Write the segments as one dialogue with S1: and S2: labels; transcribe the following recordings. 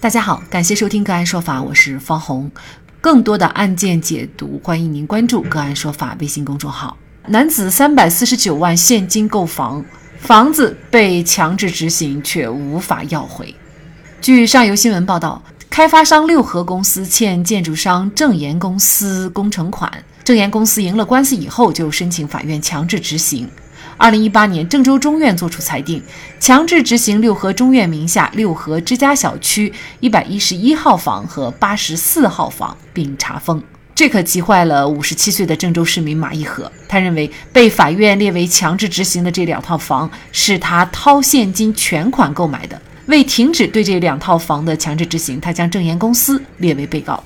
S1: 大家好，感谢收听个案说法，我是方红。更多的案件解读，欢迎您关注个案说法微信公众号。男子三百四十九万现金购房，房子被强制执行却无法要回。据上游新闻报道，开发商六合公司欠建筑商正岩公司工程款，正岩公司赢了官司以后就申请法院强制执行。二零一八年，郑州中院作出裁定，强制执行六合中院名下六合之家小区一百一十一号房和八十四号房，并查封。这可急坏了五十七岁的郑州市民马一和。他认为，被法院列为强制执行的这两套房是他掏现金全款购买的。为停止对这两套房的强制执行，他将正岩公司列为被告。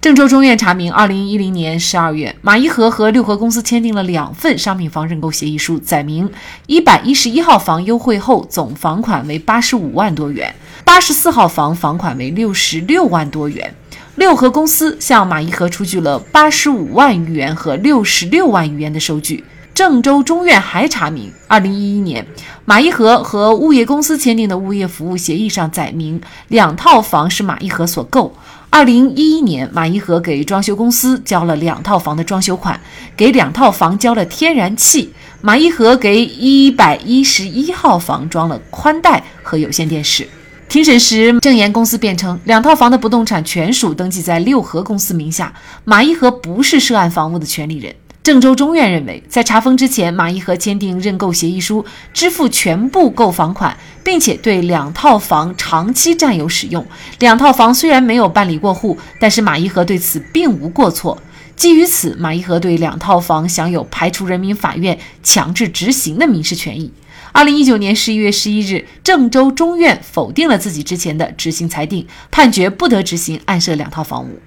S1: 郑州中院查明，二零一零年十二月，马一和和六合公司签订了两份商品房认购协议书，载明一百一十一号房优惠后总房款为八十五万多元，八十四号房房款为六十六万多元。六合公司向马一和出具了八十五万余元和六十六万余元的收据。郑州中院还查明，二零一一年，马一和和物业公司签订的物业服务协议上载明，两套房是马一和所购。二零一一年，马一和给装修公司交了两套房的装修款，给两套房交了天然气。马一和给一百一十一号房装了宽带和有线电视。庭审时，正言公司辩称，两套房的不动产权属登记在六合公司名下，马一和不是涉案房屋的权利人。郑州中院认为，在查封之前，马一和签订认购协议书，支付全部购房款，并且对两套房长期占有使用。两套房虽然没有办理过户，但是马一和对此并无过错。基于此，马一和对两套房享有排除人民法院强制执行的民事权益。二零一九年十一月十一日，郑州中院否定了自己之前的执行裁定，判决不得执行案涉两套房屋。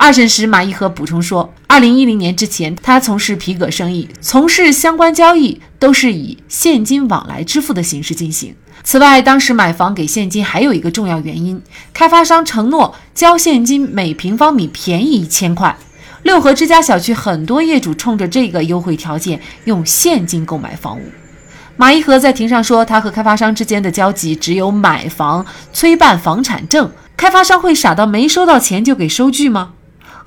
S1: 二审时，马一和补充说，二零一零年之前，他从事皮革生意，从事相关交易都是以现金往来支付的形式进行。此外，当时买房给现金还有一个重要原因，开发商承诺交现金每平方米便宜一千块。六合之家小区很多业主冲着这个优惠条件用现金购买房屋。马一和在庭上说，他和开发商之间的交集只有买房、催办房产证。开发商会傻到没收到钱就给收据吗？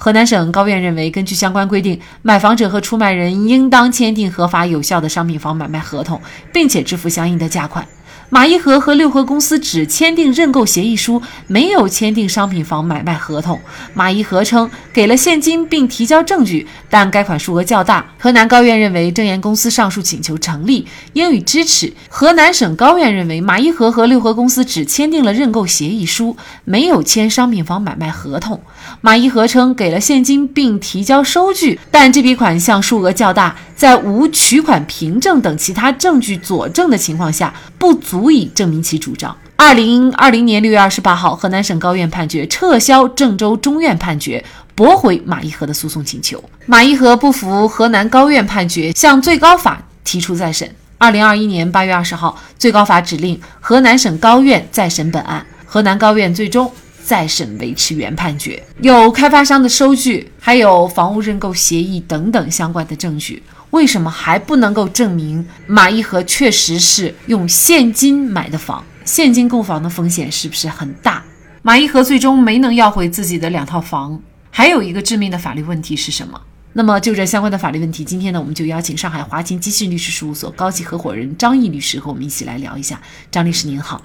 S1: 河南省高院认为，根据相关规定，买房者和出卖人应当签订合法有效的商品房买卖合同，并且支付相应的价款。马一和和六合公司只签订认购协议书，没有签订商品房买卖合同。马一和称给了现金并提交证据，但该款数额较大。河南高院认为正言公司上述请求成立，应予支持。河南省高院认为马一和和六合公司只签订了认购协议书，没有签商品房买卖合同。马一和称给了现金并提交收据，但这笔款项数额较大，在无取款凭证等其他证据佐证的情况下，不足以证明其主张。二零二零年六月二十八号，河南省高院判决撤销郑州中院判决，驳回马一和的诉讼请求。马一和不服河南高院判决，向最高法提出再审。二零二一年八月二十号，最高法指令河南省高院再审本案，河南高院最终。再审维持原判决，有开发商的收据，还有房屋认购协议等等相关的证据，为什么还不能够证明马一和确实是用现金买的房？现金购房的风险是不是很大？马一和最终没能要回自己的两套房，还有一个致命的法律问题是什么？那么就这相关的法律问题，今天呢，我们就邀请上海华勤基信律师事务所高级合伙人张毅律师和我们一起来聊一下。张律师您好。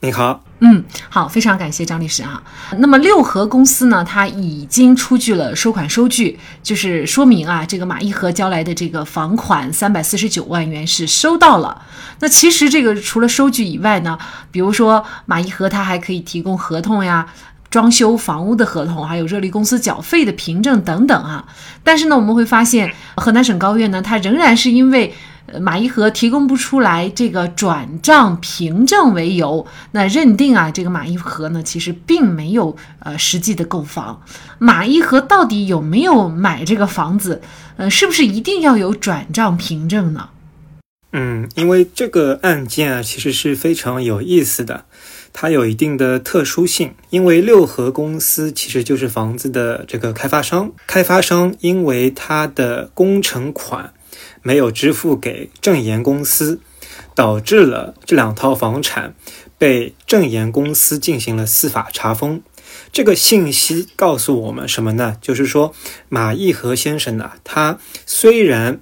S2: 你好，
S1: 嗯，好，非常感谢张律师啊。那么六合公司呢，它已经出具了收款收据，就是说明啊，这个马一和交来的这个房款三百四十九万元是收到了。那其实这个除了收据以外呢，比如说马一和他还可以提供合同呀、装修房屋的合同，还有热力公司缴费的凭证等等啊。但是呢，我们会发现河南省高院呢，它仍然是因为。马一和提供不出来这个转账凭证为由，那认定啊，这个马一和呢，其实并没有呃实际的购房。马一和到底有没有买这个房子？呃，是不是一定要有转账凭证呢？
S2: 嗯，因为这个案件啊，其实是非常有意思的，它有一定的特殊性。因为六合公司其实就是房子的这个开发商，开发商因为他的工程款。没有支付给正岩公司，导致了这两套房产被正言公司进行了司法查封。这个信息告诉我们什么呢？就是说，马义和先生呢，他虽然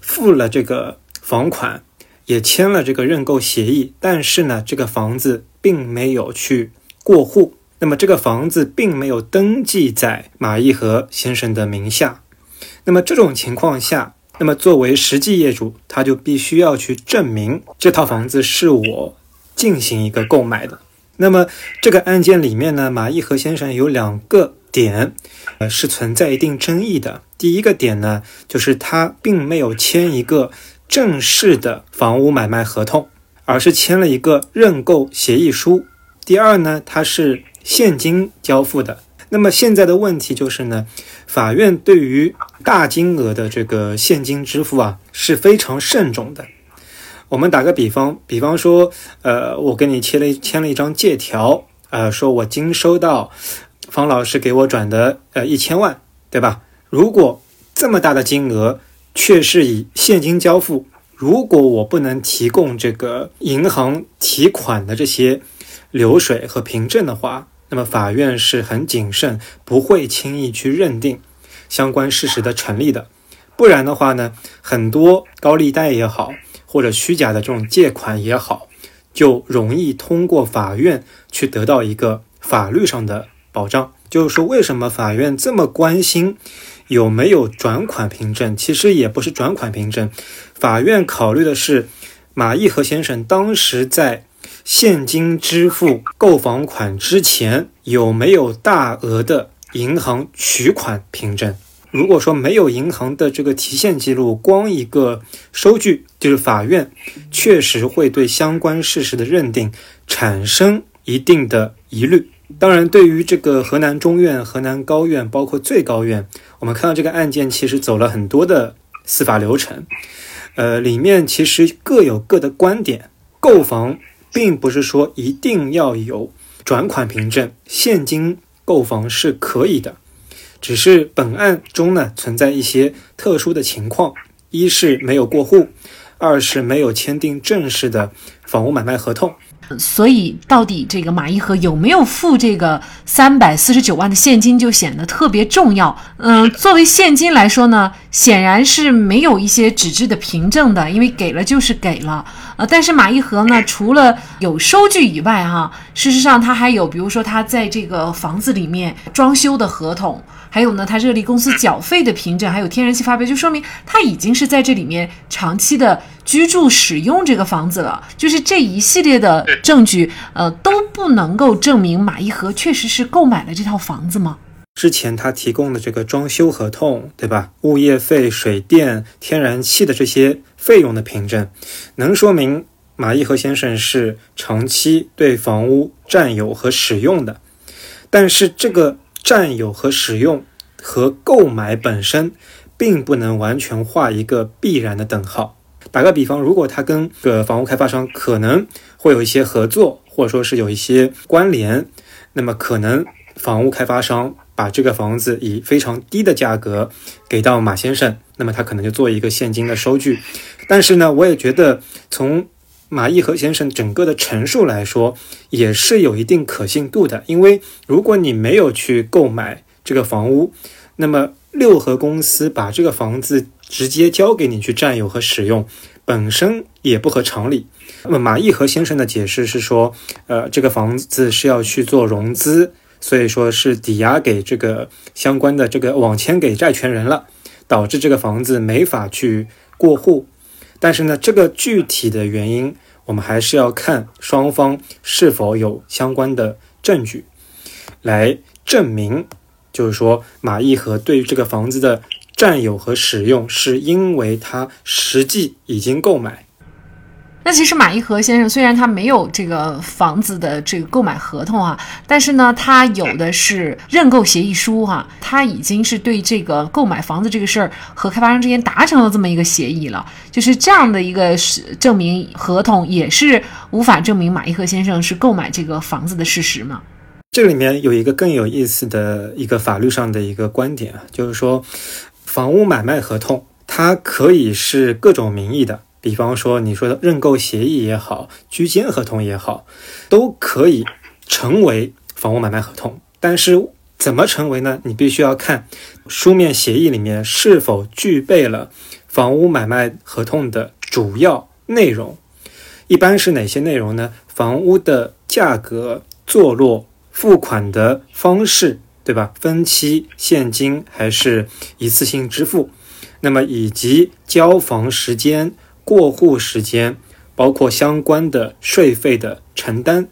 S2: 付了这个房款，也签了这个认购协议，但是呢，这个房子并没有去过户。那么，这个房子并没有登记在马义和先生的名下。那么，这种情况下，那么作为实际业主，他就必须要去证明这套房子是我进行一个购买的。那么这个案件里面呢，马义和先生有两个点，呃，是存在一定争议的。第一个点呢，就是他并没有签一个正式的房屋买卖合同，而是签了一个认购协议书。第二呢，他是现金交付的。那么现在的问题就是呢，法院对于大金额的这个现金支付啊，是非常慎重的。我们打个比方，比方说，呃，我跟你签了签了一张借条，呃，说我经收到方老师给我转的呃一千万，对吧？如果这么大的金额却是以现金交付，如果我不能提供这个银行提款的这些流水和凭证的话，那么法院是很谨慎，不会轻易去认定相关事实的成立的。不然的话呢，很多高利贷也好。或者虚假的这种借款也好，就容易通过法院去得到一个法律上的保障。就是说，为什么法院这么关心有没有转款凭证？其实也不是转款凭证，法院考虑的是马义和先生当时在现金支付购房款之前有没有大额的银行取款凭证。如果说没有银行的这个提现记录，光一个收据，就是法院确实会对相关事实的认定产生一定的疑虑。当然，对于这个河南中院、河南高院，包括最高院，我们看到这个案件其实走了很多的司法流程，呃，里面其实各有各的观点。购房并不是说一定要有转款凭证，现金购房是可以的。只是本案中呢存在一些特殊的情况，一是没有过户，二是没有签订正式的房屋买卖合同。
S1: 所以，到底这个马一和有没有付这个三百四十九万的现金，就显得特别重要。嗯，作为现金来说呢，显然是没有一些纸质的凭证的，因为给了就是给了。呃，但是马一和呢，除了有收据以外，哈，事实上他还有，比如说他在这个房子里面装修的合同。还有呢，他热力公司缴费的凭证，还有天然气发票，就说明他已经是在这里面长期的居住使用这个房子了。就是这一系列的证据，呃，都不能够证明马一和确实是购买了这套房子吗？
S2: 之前他提供的这个装修合同，对吧？物业费、水电、天然气的这些费用的凭证，能说明马一和先生是长期对房屋占有和使用的。但是这个。占有和使用和购买本身，并不能完全画一个必然的等号。打个比方，如果他跟个房屋开发商可能会有一些合作，或者说是有一些关联，那么可能房屋开发商把这个房子以非常低的价格给到马先生，那么他可能就做一个现金的收据。但是呢，我也觉得从马义和先生整个的陈述来说，也是有一定可信度的。因为如果你没有去购买这个房屋，那么六合公司把这个房子直接交给你去占有和使用，本身也不合常理。那么马义和先生的解释是说，呃，这个房子是要去做融资，所以说是抵押给这个相关的这个网签给债权人了，导致这个房子没法去过户。但是呢，这个具体的原因，我们还是要看双方是否有相关的证据来证明，就是说马义和对于这个房子的占有和使用，是因为他实际已经购买。
S1: 那其实马一和先生虽然他没有这个房子的这个购买合同啊，但是呢，他有的是认购协议书哈，他已经是对这个购买房子这个事儿和开发商之间达成了这么一个协议了，就是这样的一个是证明合同也是无法证明马一和先生是购买这个房子的事实嘛？
S2: 这里面有一个更有意思的一个法律上的一个观点啊，就是说房屋买卖合同它可以是各种名义的。比方说你说的认购协议也好，居间合同也好，都可以成为房屋买卖合同。但是怎么成为呢？你必须要看书面协议里面是否具备了房屋买卖合同的主要内容。一般是哪些内容呢？房屋的价格、坐落、付款的方式，对吧？分期、现金还是一次性支付？那么以及交房时间、过户时间，包括相关的税费的承担，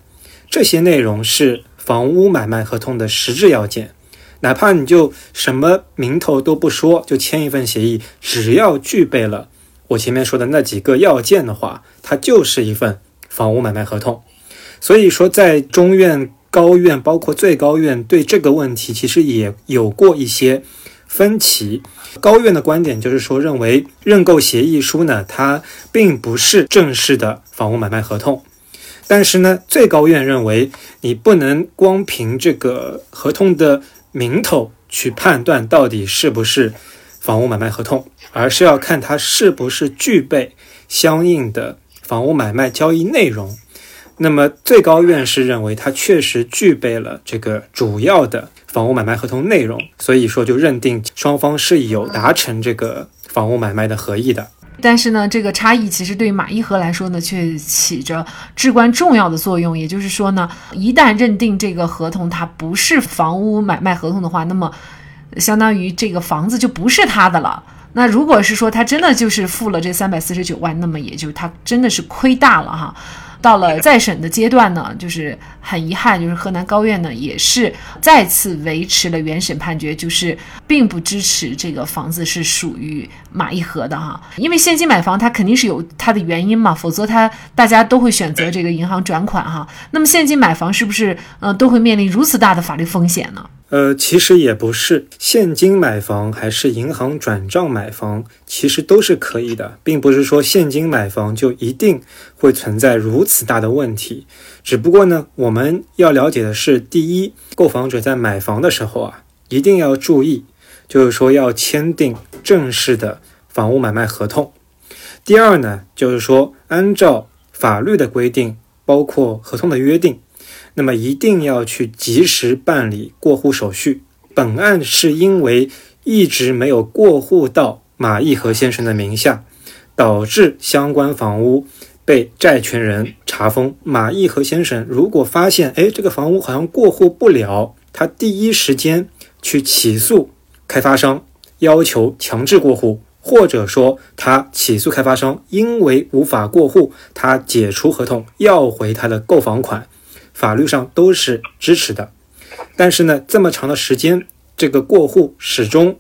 S2: 这些内容是房屋买卖合同的实质要件。哪怕你就什么名头都不说，就签一份协议，只要具备了我前面说的那几个要件的话，它就是一份房屋买卖合同。所以说，在中院、高院，包括最高院，对这个问题其实也有过一些分歧。高院的观点就是说，认为认购协议书呢，它并不是正式的房屋买卖合同。但是呢，最高院认为，你不能光凭这个合同的名头去判断到底是不是房屋买卖合同，而是要看它是不是具备相应的房屋买卖交易内容。那么最高院是认为它确实具备了这个主要的房屋买卖合同内容，所以说就认定双方是有达成这个房屋买卖的合意的。
S1: 但是呢，这个差异其实对于马一和来说呢，却起着至关重要的作用。也就是说呢，一旦认定这个合同它不是房屋买卖合同的话，那么相当于这个房子就不是他的了。那如果是说他真的就是付了这三百四十九万，那么也就他真的是亏大了哈。到了再审的阶段呢，就是很遗憾，就是河南高院呢也是再次维持了原审判决，就是并不支持这个房子是属于马一和的哈，因为现金买房它肯定是有它的原因嘛，否则它大家都会选择这个银行转款哈。那么现金买房是不是呃都会面临如此大的法律风险呢？
S2: 呃，其实也不是，现金买房还是银行转账买房，其实都是可以的，并不是说现金买房就一定会存在如此大的问题。只不过呢，我们要了解的是，第一，购房者在买房的时候啊，一定要注意，就是说要签订正式的房屋买卖合同。第二呢，就是说按照法律的规定，包括合同的约定。那么一定要去及时办理过户手续。本案是因为一直没有过户到马义和先生的名下，导致相关房屋被债权人查封。马义和先生如果发现，哎，这个房屋好像过户不了，他第一时间去起诉开发商，要求强制过户，或者说他起诉开发商，因为无法过户，他解除合同，要回他的购房款。法律上都是支持的，但是呢，这么长的时间，这个过户始终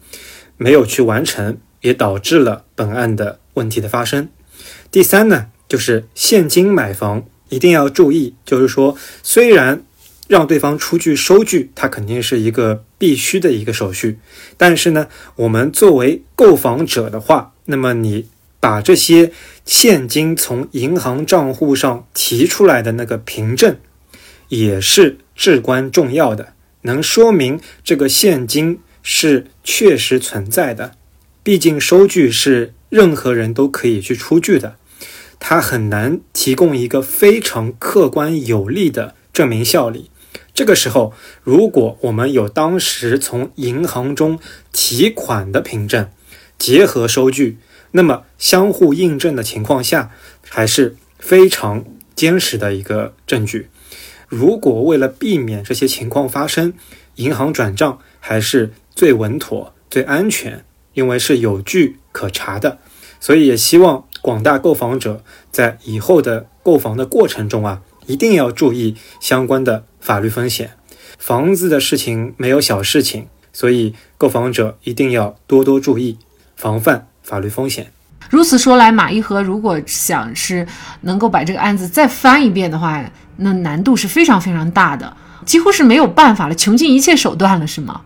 S2: 没有去完成，也导致了本案的问题的发生。第三呢，就是现金买房一定要注意，就是说，虽然让对方出具收据，它肯定是一个必须的一个手续，但是呢，我们作为购房者的话，那么你把这些现金从银行账户上提出来的那个凭证。也是至关重要的，能说明这个现金是确实存在的。毕竟收据是任何人都可以去出具的，它很难提供一个非常客观有力的证明效力。这个时候，如果我们有当时从银行中提款的凭证，结合收据，那么相互印证的情况下，还是非常坚实的一个证据。如果为了避免这些情况发生，银行转账还是最稳妥、最安全，因为是有据可查的。所以也希望广大购房者在以后的购房的过程中啊，一定要注意相关的法律风险。房子的事情没有小事情，所以购房者一定要多多注意，防范法律风险。
S1: 如此说来，马一和如果想是能够把这个案子再翻一遍的话，那难度是非常非常大的，几乎是没有办法了，穷尽一切手段了，是吗？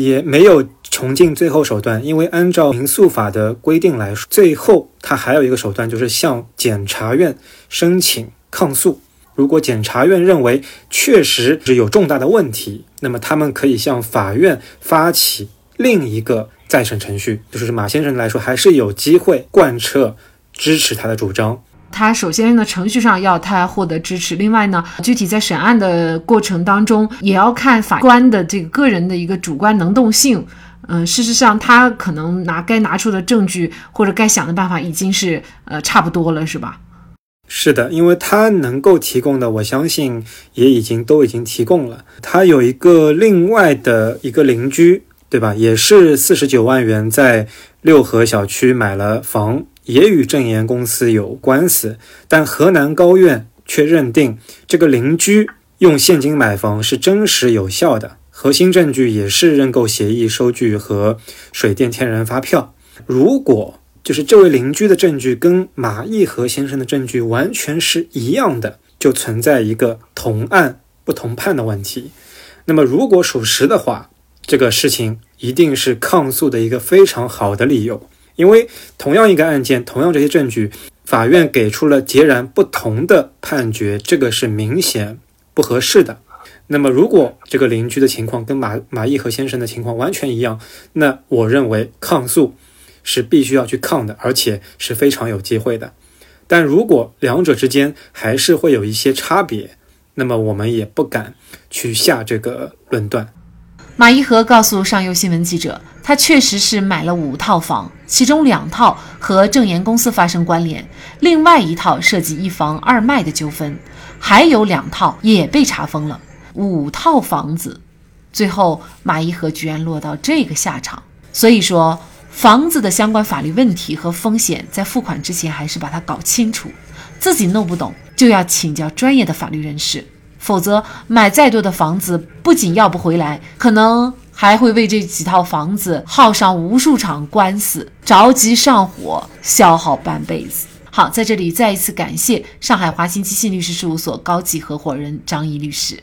S2: 也没有穷尽最后手段，因为按照民诉法的规定来说，最后他还有一个手段，就是向检察院申请抗诉。如果检察院认为确实是有重大的问题，那么他们可以向法院发起另一个再审程序。就是马先生来说，还是有机会贯彻支持他的主张。
S1: 他首先呢，程序上要他获得支持，另外呢，具体在审案的过程当中，也要看法官的这个个人的一个主观能动性。嗯，事实上，他可能拿该拿出的证据或者该想的办法已经是呃差不多了，是吧？
S2: 是的，因为他能够提供的，我相信也已经都已经提供了。他有一个另外的一个邻居，对吧？也是四十九万元在六合小区买了房。也与正言公司有官司，但河南高院却认定这个邻居用现金买房是真实有效的，核心证据也是认购协议收据和水电天然发票。如果就是这位邻居的证据跟马义和先生的证据完全是一样的，就存在一个同案不同判的问题。那么如果属实的话，这个事情一定是抗诉的一个非常好的理由。因为同样一个案件，同样这些证据，法院给出了截然不同的判决，这个是明显不合适的。那么，如果这个邻居的情况跟马马义和先生的情况完全一样，那我认为抗诉是必须要去抗的，而且是非常有机会的。但如果两者之间还是会有一些差别，那么我们也不敢去下这个论断。
S1: 马一和告诉上游新闻记者，他确实是买了五套房，其中两套和正言公司发生关联，另外一套涉及一房二卖的纠纷，还有两套也被查封了。五套房子，最后马一和居然落到这个下场。所以说，房子的相关法律问题和风险，在付款之前还是把它搞清楚，自己弄不懂就要请教专业的法律人士。否则，买再多的房子，不仅要不回来，可能还会为这几套房子耗上无数场官司，着急上火，消耗半辈子。好，在这里再一次感谢上海华新基信律师事务所高级合伙人张毅律师。